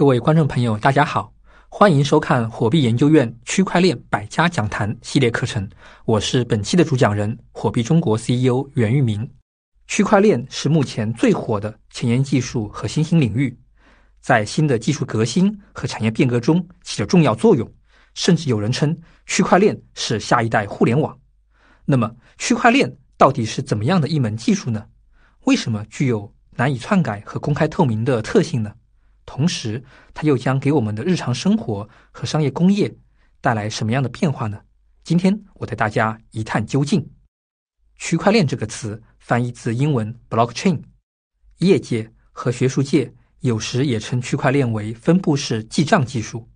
各位观众朋友，大家好，欢迎收看火币研究院区块链百家讲坛系列课程。我是本期的主讲人，火币中国 CEO 袁玉明。区块链是目前最火的前沿技术和新兴领域，在新的技术革新和产业变革中起着重要作用。甚至有人称区块链是下一代互联网。那么，区块链到底是怎么样的一门技术呢？为什么具有难以篡改和公开透明的特性呢？同时，它又将给我们的日常生活和商业工业带来什么样的变化呢？今天我带大家一探究竟。区块链这个词翻译自英文 blockchain，业界和学术界有时也称区块链为分布式记账技术。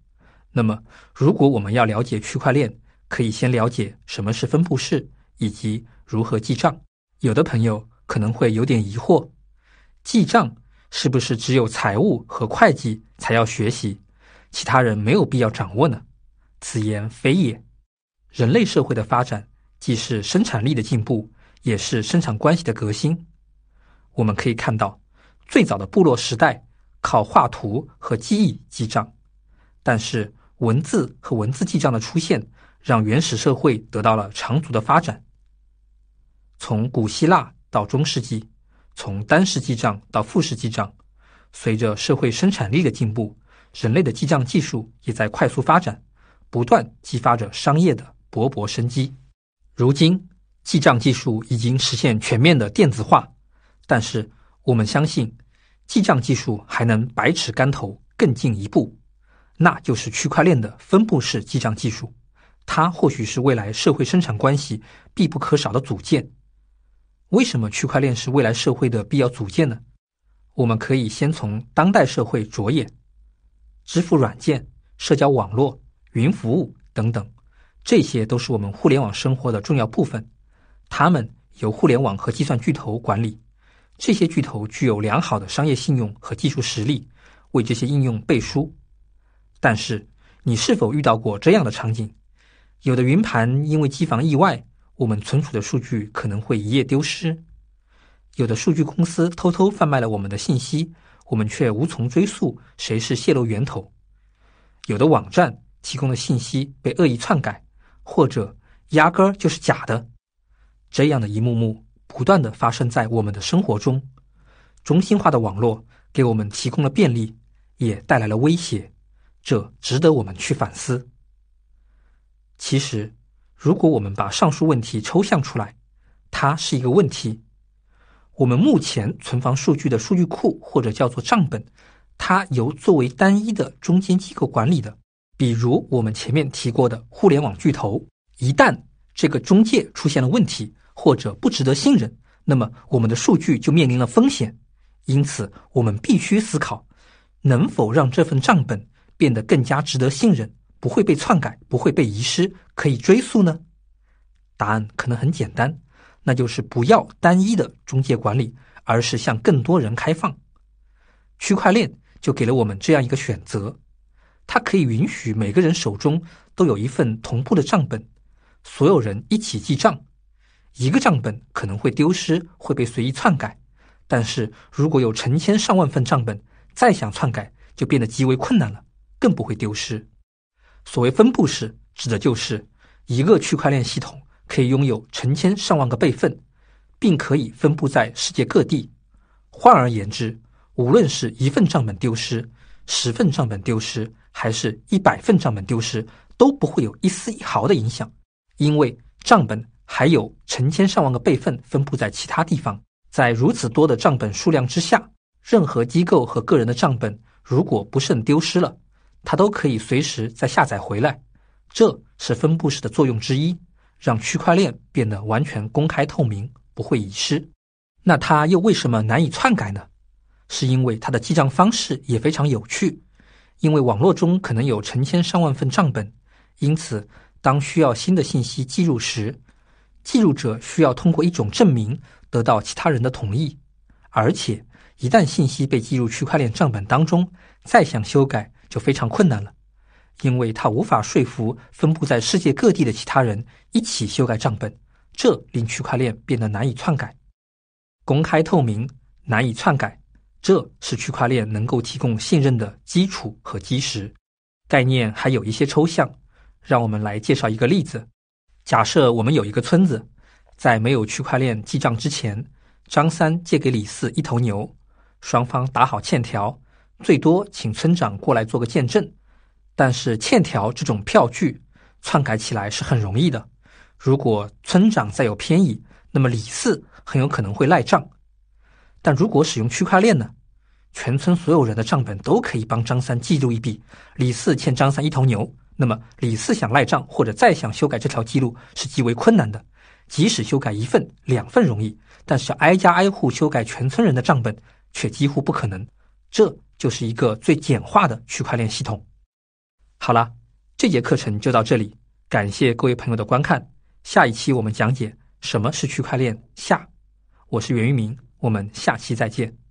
那么，如果我们要了解区块链，可以先了解什么是分布式以及如何记账。有的朋友可能会有点疑惑：记账是不是只有财务和会计才要学习，其他人没有必要掌握呢？此言非也。人类社会的发展既是生产力的进步。也是生产关系的革新。我们可以看到，最早的部落时代靠画图和记忆记账，但是文字和文字记账的出现，让原始社会得到了长足的发展。从古希腊到中世纪，从单式记账到复式记账，随着社会生产力的进步，人类的记账技术也在快速发展，不断激发着商业的勃勃生机。如今。记账技术已经实现全面的电子化，但是我们相信，记账技术还能百尺竿头更进一步，那就是区块链的分布式记账技术。它或许是未来社会生产关系必不可少的组件。为什么区块链是未来社会的必要组件呢？我们可以先从当代社会着眼，支付软件、社交网络、云服务等等，这些都是我们互联网生活的重要部分。他们由互联网和计算巨头管理，这些巨头具有良好的商业信用和技术实力，为这些应用背书。但是，你是否遇到过这样的场景？有的云盘因为机房意外，我们存储的数据可能会一夜丢失；有的数据公司偷偷贩卖了我们的信息，我们却无从追溯谁是泄露源头；有的网站提供的信息被恶意篡改，或者压根儿就是假的。这样的一幕幕不断的发生在我们的生活中，中心化的网络给我们提供了便利，也带来了威胁，这值得我们去反思。其实，如果我们把上述问题抽象出来，它是一个问题：我们目前存放数据的数据库或者叫做账本，它由作为单一的中间机构管理的，比如我们前面提过的互联网巨头，一旦这个中介出现了问题。或者不值得信任，那么我们的数据就面临了风险。因此，我们必须思考，能否让这份账本变得更加值得信任，不会被篡改，不会被遗失，可以追溯呢？答案可能很简单，那就是不要单一的中介管理，而是向更多人开放。区块链就给了我们这样一个选择，它可以允许每个人手中都有一份同步的账本，所有人一起记账。一个账本可能会丢失，会被随意篡改，但是如果有成千上万份账本，再想篡改就变得极为困难了，更不会丢失。所谓分布式，指的就是一个区块链系统可以拥有成千上万个备份，并可以分布在世界各地。换而言之，无论是一份账本丢失、十份账本丢失，还是一百份账本丢失，都不会有一丝一毫的影响，因为账本。还有成千上万个备份分布在其他地方，在如此多的账本数量之下，任何机构和个人的账本如果不慎丢失了，它都可以随时再下载回来。这是分布式的作用之一，让区块链变得完全公开透明，不会遗失。那它又为什么难以篡改呢？是因为它的记账方式也非常有趣，因为网络中可能有成千上万份账本，因此当需要新的信息记入时，记录者需要通过一种证明得到其他人的同意，而且一旦信息被记入区块链账本当中，再想修改就非常困难了，因为他无法说服分布在世界各地的其他人一起修改账本，这令区块链变得难以篡改。公开透明、难以篡改，这是区块链能够提供信任的基础和基石。概念还有一些抽象，让我们来介绍一个例子。假设我们有一个村子，在没有区块链记账之前，张三借给李四一头牛，双方打好欠条，最多请村长过来做个见证。但是欠条这种票据篡改起来是很容易的，如果村长再有偏倚，那么李四很有可能会赖账。但如果使用区块链呢？全村所有人的账本都可以帮张三记录一笔，李四欠张三一头牛。那么李四想赖账或者再想修改这条记录是极为困难的。即使修改一份、两份容易，但是挨家挨户修改全村人的账本却几乎不可能。这就是一个最简化的区块链系统。好了，这节课程就到这里，感谢各位朋友的观看。下一期我们讲解什么是区块链下，我是袁玉明，我们下期再见。